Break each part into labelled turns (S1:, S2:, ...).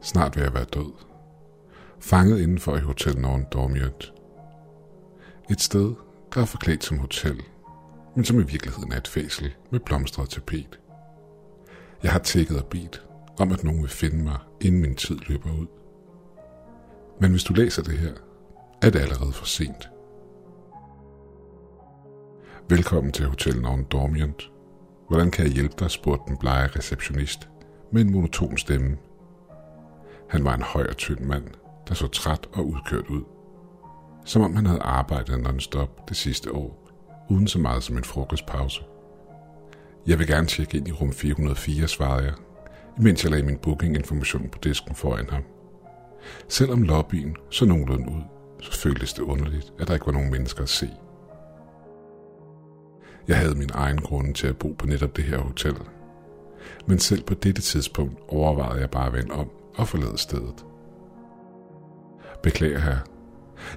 S1: Snart ved jeg være død. Fanget indenfor i Hotel Norden Dormiot. Et sted, der er forklædt som hotel, men som i virkeligheden er et fæsel med blomstret tapet. Jeg har tækket og bedt om, at nogen vil finde mig, inden min tid løber ud. Men hvis du læser det her, er det allerede for sent. Velkommen til Hotel Norden Dormient. Hvordan kan jeg hjælpe dig, spurgte den blege receptionist med en monoton stemme. Han var en høj og tynd mand, der så træt og udkørt ud. Som om han havde arbejdet non-stop det sidste år, uden så meget som en frokostpause. Jeg vil gerne tjekke ind i rum 404, svarede jeg, imens jeg lagde min bookinginformation på disken foran ham. Selvom lobbyen så nogenlunde ud, så føltes det underligt, at der ikke var nogen mennesker at se. Jeg havde min egen grund til at bo på netop det her hotel. Men selv på dette tidspunkt overvejede jeg bare at vende om og forlade stedet. Beklager her.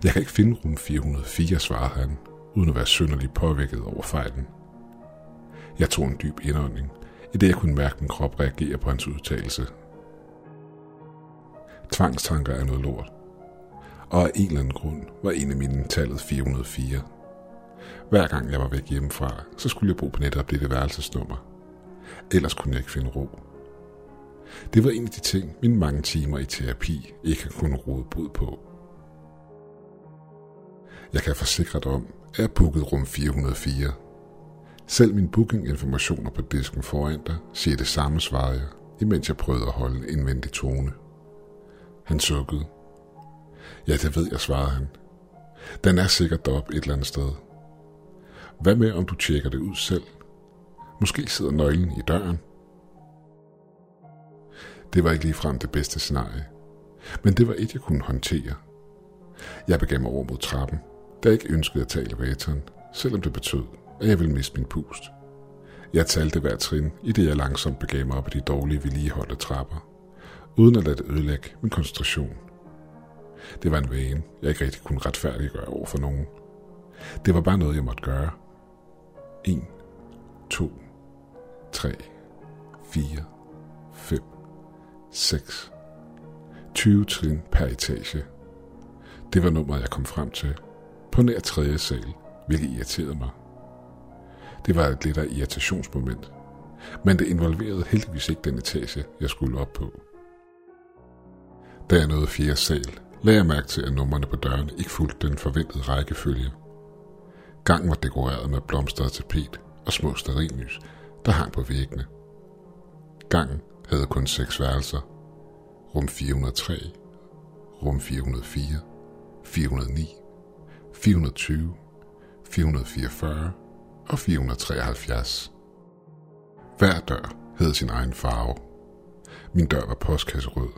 S1: Jeg kan ikke finde rum 404, svarede han, uden at være synderligt påvirket over fejlen. Jeg tog en dyb indånding, i det jeg kunne mærke min krop reagere på hans udtalelse. Tvangstanker er noget lort. Og af en eller anden grund var en af mine tallet 404. Hver gang jeg var væk hjemmefra, så skulle jeg bo på netop dette værelsesnummer. Ellers kunne jeg ikke finde ro. Det var en af de ting, mine mange timer i terapi ikke har kunnet råde bod på. Jeg kan forsikre dig om, at jeg booket rum 404. Selv mine bookinginformationer på disken foran dig siger det samme, svarede jeg, imens jeg prøvede at holde en venlig tone. Han sukkede. Ja, det ved jeg, svarede han. Den er sikkert deroppe et eller andet sted. Hvad med, om du tjekker det ud selv? Måske sidder nøglen i døren. Det var ikke ligefrem det bedste scenarie, men det var et, jeg kunne håndtere. Jeg begav mig over mod trappen, da jeg ikke ønskede at tage elevatoren, selvom det betød, at jeg ville miste min pust. Jeg talte hver trin, i det jeg langsomt begav mig op ad de dårlige vedligeholdte trapper, uden at lade det ødelægge min koncentration. Det var en vane, jeg ikke rigtig kunne retfærdiggøre over for nogen. Det var bare noget, jeg måtte gøre. 1, 2, 3, 4, 5, 6. 20 trin per etage. Det var nummeret, jeg kom frem til. På nær tredje sal, hvilket irriterede mig. Det var et lidt af irritationsmoment, men det involverede heldigvis ikke den etage, jeg skulle op på. Da jeg nåede fjerde sal, lagde jeg mærke til, at numrene på døren ikke fulgte den forventede rækkefølge. Gangen var dekoreret med blomstret tapet og små sterinlys, der hang på væggene. Gangen havde kun seks værelser. Rum 403, rum 404, 409, 420, 444 og 473. Hver dør havde sin egen farve. Min dør var postkasserød.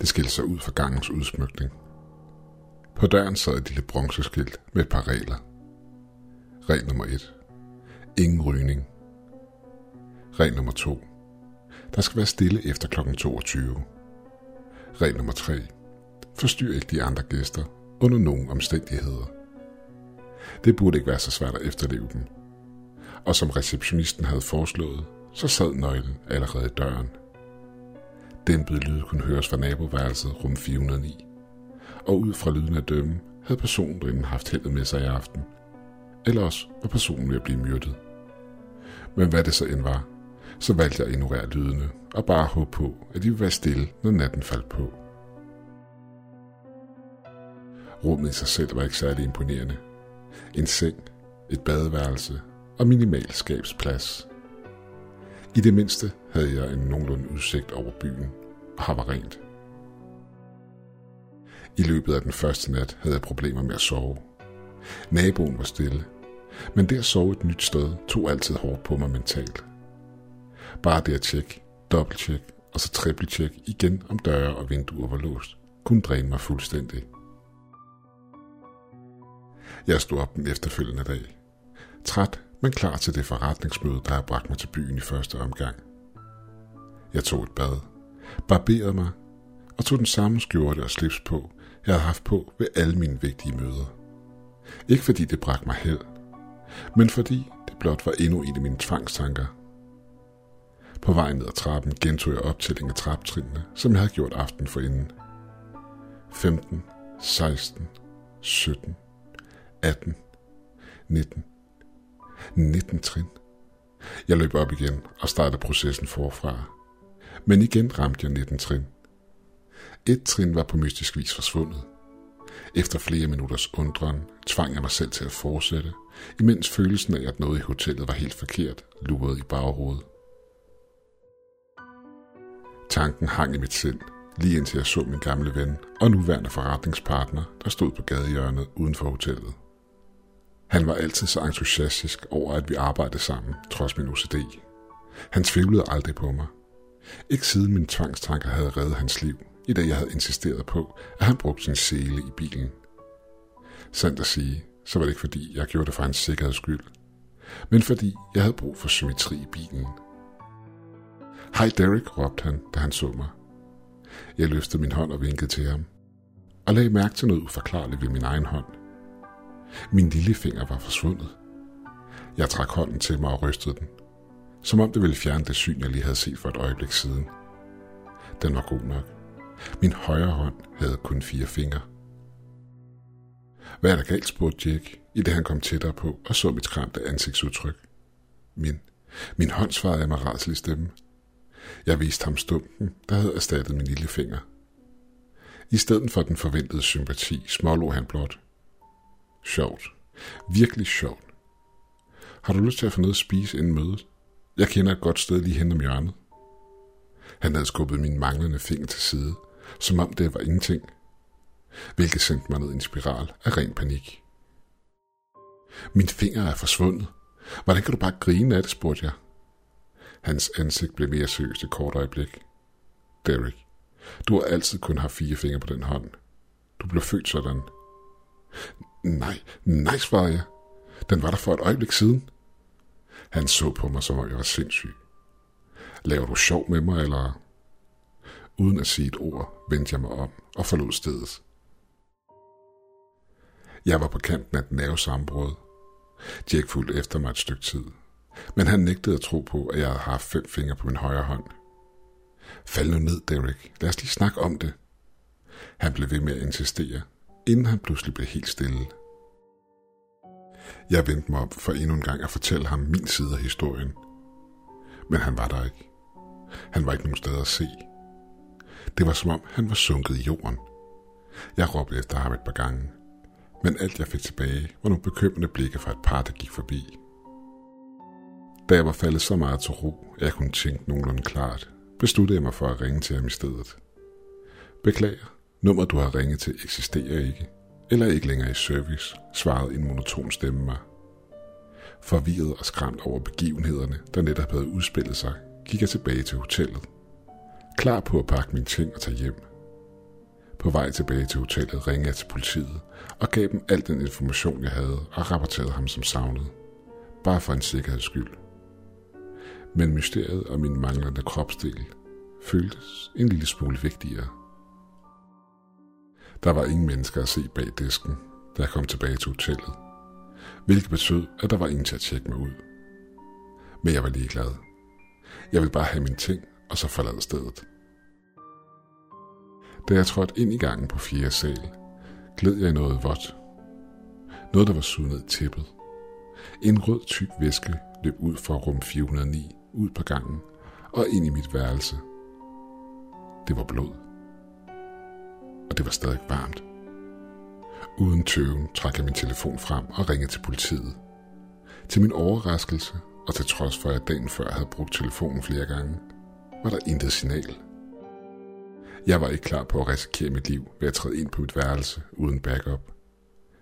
S1: Det skilte sig ud fra gangens udsmykning. På døren sad et lille bronzeskilt med et par regler. Regel nummer 1. Ingen rygning. Regel nummer 2. Der skal være stille efter kl. 22. Regel nummer 3. Forstyr ikke de andre gæster under nogen omstændigheder. Det burde ikke være så svært at efterleve dem. Og som receptionisten havde foreslået, så sad nøglen allerede i døren. Dæmpet lyd kunne høres fra naboværelset rum 409. Og ud fra lyden af dømme havde personen derinde haft heldet med sig i aften. Ellers var personen ved at blive myrdet. Men hvad det så end var, så valgte jeg at ignorere lydene og bare håbe på, at de ville være stille, når natten faldt på. Rummet i sig selv var ikke særlig imponerende. En seng, et badeværelse og minimal skabsplads. I det mindste havde jeg en nogenlunde udsigt over byen, og har var rent. I løbet af den første nat havde jeg problemer med at sove. Naboen var stille, men det at sove et nyt sted tog altid hårdt på mig mentalt. Bare det at tjekke, dobbelttjek og så trippeltjek igen om døre og vinduer var låst, kunne dræne mig fuldstændig. Jeg stod op den efterfølgende dag. Træt, men klar til det forretningsmøde, der har bragt mig til byen i første omgang. Jeg tog et bad, barberede mig og tog den samme skjorte og slips på, jeg havde haft på ved alle mine vigtige møder. Ikke fordi det bragte mig held, men fordi det blot var endnu en af mine tvangstanker. På vej ned ad trappen gentog jeg optælling af traptrinene, som jeg havde gjort aften for inden. 15, 16, 17, 18, 19. 19 trin. Jeg løb op igen og startede processen forfra. Men igen ramte jeg 19 trin. Et trin var på mystisk vis forsvundet. Efter flere minutters undren tvang jeg mig selv til at fortsætte, imens følelsen af, at noget i hotellet var helt forkert, lurede i baghovedet. Tanken hang i mit sind, lige indtil jeg så min gamle ven og nuværende forretningspartner, der stod på gadehjørnet uden for hotellet. Han var altid så entusiastisk over, at vi arbejdede sammen, trods min OCD. Han tvivlede aldrig på mig. Ikke siden mine tvangstanker havde reddet hans liv, i dag jeg havde insisteret på, at han brugte sin sele i bilen. Sandt at sige, så var det ikke fordi, jeg gjorde det for hans sikkerheds skyld, men fordi jeg havde brug for symmetri i bilen. Hej Derek, råbte han, da han så mig. Jeg løftede min hånd og vinkede til ham, og lagde mærke til noget uforklarligt ved min egen hånd. Min lille finger var forsvundet. Jeg trak hånden til mig og rystede den, som om det ville fjerne det syn, jeg lige havde set for et øjeblik siden. Den var god nok. Min højre hånd havde kun fire fingre. Hvad er der galt, spurgte Jack, i det han kom tættere på og så mit skræmte ansigtsudtryk. Min, min hånd svarede jeg med rædselig stemme. Jeg viste ham stumpen, der havde erstattet min lille finger. I stedet for den forventede sympati, smålog han blot. Sjovt. Virkelig sjovt. Har du lyst til at få noget at spise inden mødet? Jeg kender et godt sted lige hen om hjørnet. Han havde skubbet min manglende finger til side, som om det var ingenting. Hvilket sendte mig ned i en spiral af ren panik. Min finger er forsvundet. Hvordan kan du bare grine af det, spurgte jeg. Hans ansigt blev mere seriøst et kort øjeblik. Derek, du har altid kun haft fire fingre på den hånd. Du blev født sådan. Nej, nej, svarede jeg. Den var der for et øjeblik siden. Han så på mig, som om jeg var sindssyg. Laver du sjov med mig, eller... Uden at sige et ord, vendte jeg mig om og forlod stedet. Jeg var på kanten af et nervesambrud. Jack fulgte efter mig et stykke tid, men han nægtede at tro på, at jeg havde haft fem fingre på min højre hånd. Fald nu ned, Derek. Lad os lige snakke om det. Han blev ved med at insistere, inden han pludselig blev helt stille. Jeg vendte mig op for endnu en gang at fortælle ham min side af historien. Men han var der ikke. Han var ikke nogen steder at se. Det var som om, han var sunket i jorden. Jeg råbte efter ham et par gange, men alt jeg fik tilbage var nogle bekymrende blikke fra et par, der gik forbi. Da jeg var faldet så meget til ro, at jeg kunne tænke nogenlunde klart, besluttede jeg mig for at ringe til ham i stedet. Beklager, nummeret du har ringet til eksisterer ikke, eller ikke længere i service, svarede en monoton stemme mig. Forvirret og skræmt over begivenhederne, der netop havde udspillet sig, gik jeg tilbage til hotellet. Klar på at pakke mine ting og tage hjem. På vej tilbage til hotellet ringede jeg til politiet og gav dem al den information, jeg havde og rapporterede ham som savnet. Bare for en sikkerheds skyld. Men mysteriet om min manglende kropsdel føltes en lille smule vigtigere. Der var ingen mennesker at se bag disken, da jeg kom tilbage til hotellet, hvilket betød, at der var ingen til at tjekke mig ud. Men jeg var ligeglad. Jeg ville bare have mine ting, og så forlade stedet. Da jeg trådte ind i gangen på fjerde sal, gled jeg i noget vådt. Noget, der var suget ned tæppet. En rød tyk væske løb ud fra rum 409, ud på gangen og ind i mit værelse. Det var blod. Og det var stadig varmt. Uden tøven trak jeg min telefon frem og ringede til politiet. Til min overraskelse, og til trods for, at jeg dagen før havde brugt telefonen flere gange, var der intet signal. Jeg var ikke klar på at risikere mit liv ved at træde ind på mit værelse uden backup.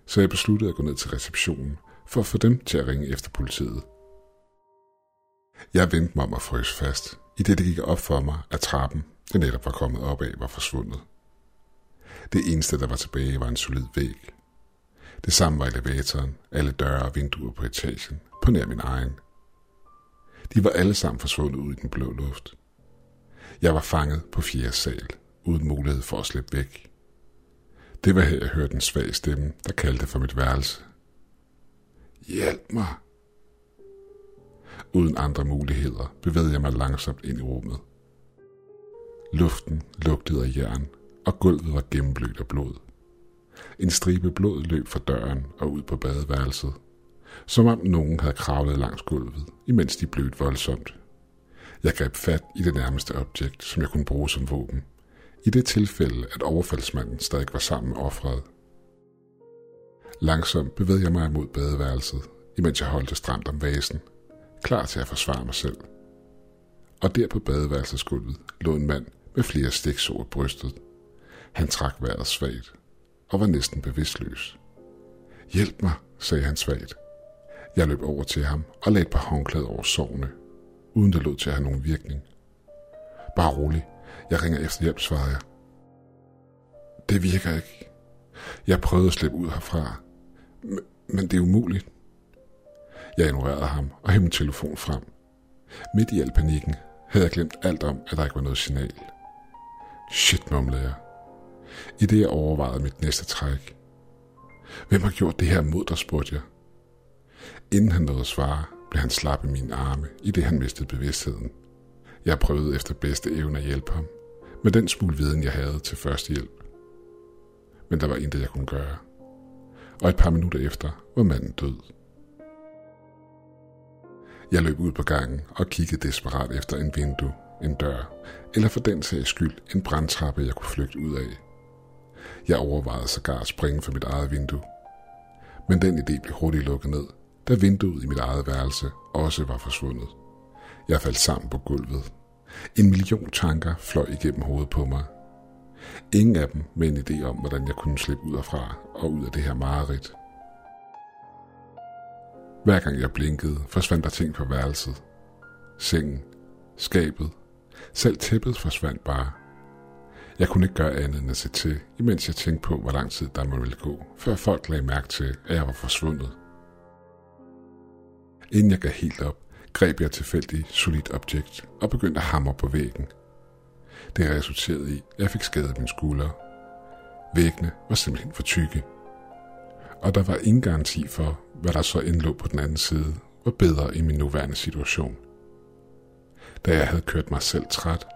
S1: Så jeg besluttede at gå ned til receptionen for at få dem til at ringe efter politiet. Jeg vendte mig om og frøs fast, i det det gik op for mig, at trappen, jeg netop var kommet op af, var forsvundet. Det eneste, der var tilbage, var en solid væg. Det samme var elevatoren, alle døre og vinduer på etagen, på nær min egen. De var alle sammen forsvundet ud i den blå luft. Jeg var fanget på fjerde sal, uden mulighed for at slippe væk. Det var her, jeg hørte en svag stemme, der kaldte for mit værelse. Hjælp mig! Uden andre muligheder bevægede jeg mig langsomt ind i rummet. Luften lugtede af jern, og gulvet var gennemblødt af blod. En stribe blod løb fra døren og ud på badeværelset, som om nogen havde kravlet langs gulvet, imens de blødte voldsomt. Jeg greb fat i det nærmeste objekt, som jeg kunne bruge som våben, i det tilfælde, at overfaldsmanden stadig var sammen med offret. Langsomt bevægede jeg mig mod badeværelset, imens jeg holdte stramt om vasen, klar til at forsvare mig selv. Og der på badeværelsesgulvet lå en mand med flere stiksår i brystet. Han trak vejret svagt og var næsten bevidstløs. Hjælp mig, sagde han svagt. Jeg løb over til ham og lagde et par håndklæder over sårene, uden det lod til at have nogen virkning. Bare rolig, jeg ringer efter hjælp, svarede jeg. Det virker ikke. Jeg prøvede at slippe ud herfra, men det er umuligt. Jeg ignorerede ham og hævde min telefon frem. Midt i al panikken havde jeg glemt alt om, at der ikke var noget signal. Shit, mumlede jeg. I det jeg overvejede mit næste træk. Hvem har gjort det her mod dig, spurgte jeg. Inden han nåede at svare, blev han slap i mine arme, i det han mistede bevidstheden. Jeg prøvede efter bedste evne at hjælpe ham, med den smule viden, jeg havde til førstehjælp. Men der var intet, jeg kunne gøre. Og et par minutter efter var manden død. Jeg løb ud på gangen og kiggede desperat efter en vindue, en dør, eller for den sags skyld en brandtrappe, jeg kunne flygte ud af. Jeg overvejede sågar at springe fra mit eget vindue. Men den idé blev hurtigt lukket ned, da vinduet i mit eget værelse også var forsvundet. Jeg faldt sammen på gulvet. En million tanker fløj igennem hovedet på mig. Ingen af dem med en idé om, hvordan jeg kunne slippe ud fra og ud af det her mareridt. Hver gang jeg blinkede, forsvandt der ting på værelset. Sengen, skabet, selv tæppet forsvandt bare. Jeg kunne ikke gøre andet end at se til, imens jeg tænkte på, hvor lang tid der må ville gå, før folk lagde mærke til, at jeg var forsvundet. Inden jeg gav helt op, greb jeg tilfældigt solidt objekt og begyndte at hamre på væggen. Det resulterede i, at jeg fik skadet min skulder. Væggene var simpelthen for tykke. Og der var ingen garanti for, hvad der så end lå på den anden side, var bedre i min nuværende situation. Da jeg havde kørt mig selv træt,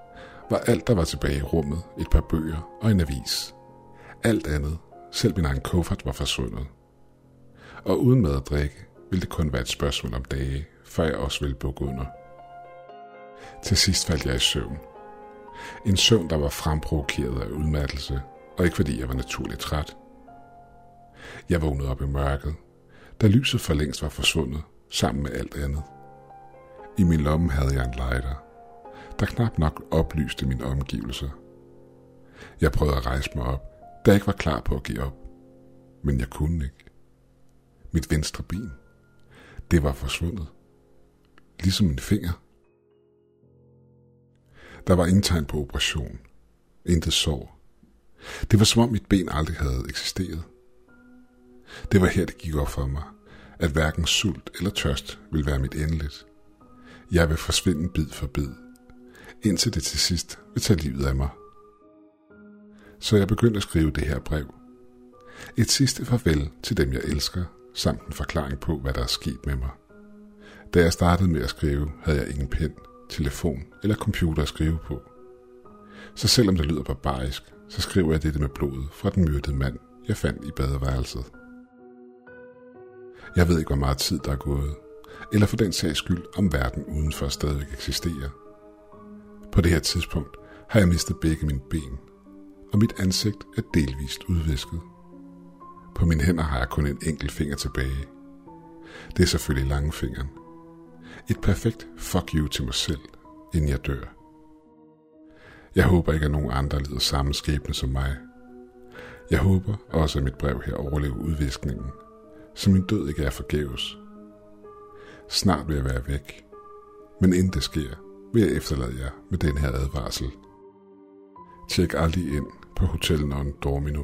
S1: var alt, der var tilbage i rummet, et par bøger og en avis. Alt andet, selv min egen kuffert, var forsvundet. Og uden mad og drikke, ville det kun være et spørgsmål om dage, før jeg også ville bukke under. Til sidst faldt jeg i søvn. En søvn, der var fremprovokeret af udmattelse, og ikke fordi jeg var naturligt træt. Jeg vågnede op i mørket, da lyset for længst var forsvundet, sammen med alt andet. I min lomme havde jeg en lighter, der knap nok oplyste mine omgivelser. Jeg prøvede at rejse mig op, da jeg ikke var klar på at give op. Men jeg kunne ikke. Mit venstre ben, det var forsvundet. Ligesom min finger. Der var ingen tegn på operation. Intet sår. Det var som om mit ben aldrig havde eksisteret. Det var her, det gik op for mig, at hverken sult eller tørst vil være mit endeligt. Jeg vil forsvinde bid for bid, indtil det til sidst vil tage livet af mig. Så jeg begyndte at skrive det her brev. Et sidste farvel til dem, jeg elsker, samt en forklaring på, hvad der er sket med mig. Da jeg startede med at skrive, havde jeg ingen pen, telefon eller computer at skrive på. Så selvom det lyder barbarisk, så skriver jeg dette med blodet fra den myrdede mand, jeg fandt i badeværelset. Jeg ved ikke, hvor meget tid der er gået, eller for den sags skyld, om verden udenfor stadigvæk eksisterer. På det her tidspunkt har jeg mistet begge mine ben, og mit ansigt er delvist udvisket. På mine hænder har jeg kun en enkelt finger tilbage. Det er selvfølgelig langfingeren. Et perfekt fuck you til mig selv, inden jeg dør. Jeg håber ikke, at nogen andre lider samme skæbne som mig. Jeg håber også, at mit brev her overlever udviskningen, så min død ikke er forgæves. Snart vil jeg være væk, men inden det sker, vil jeg efterlade jer med den her advarsel. Tjek aldrig ind på Hotel Non Dormino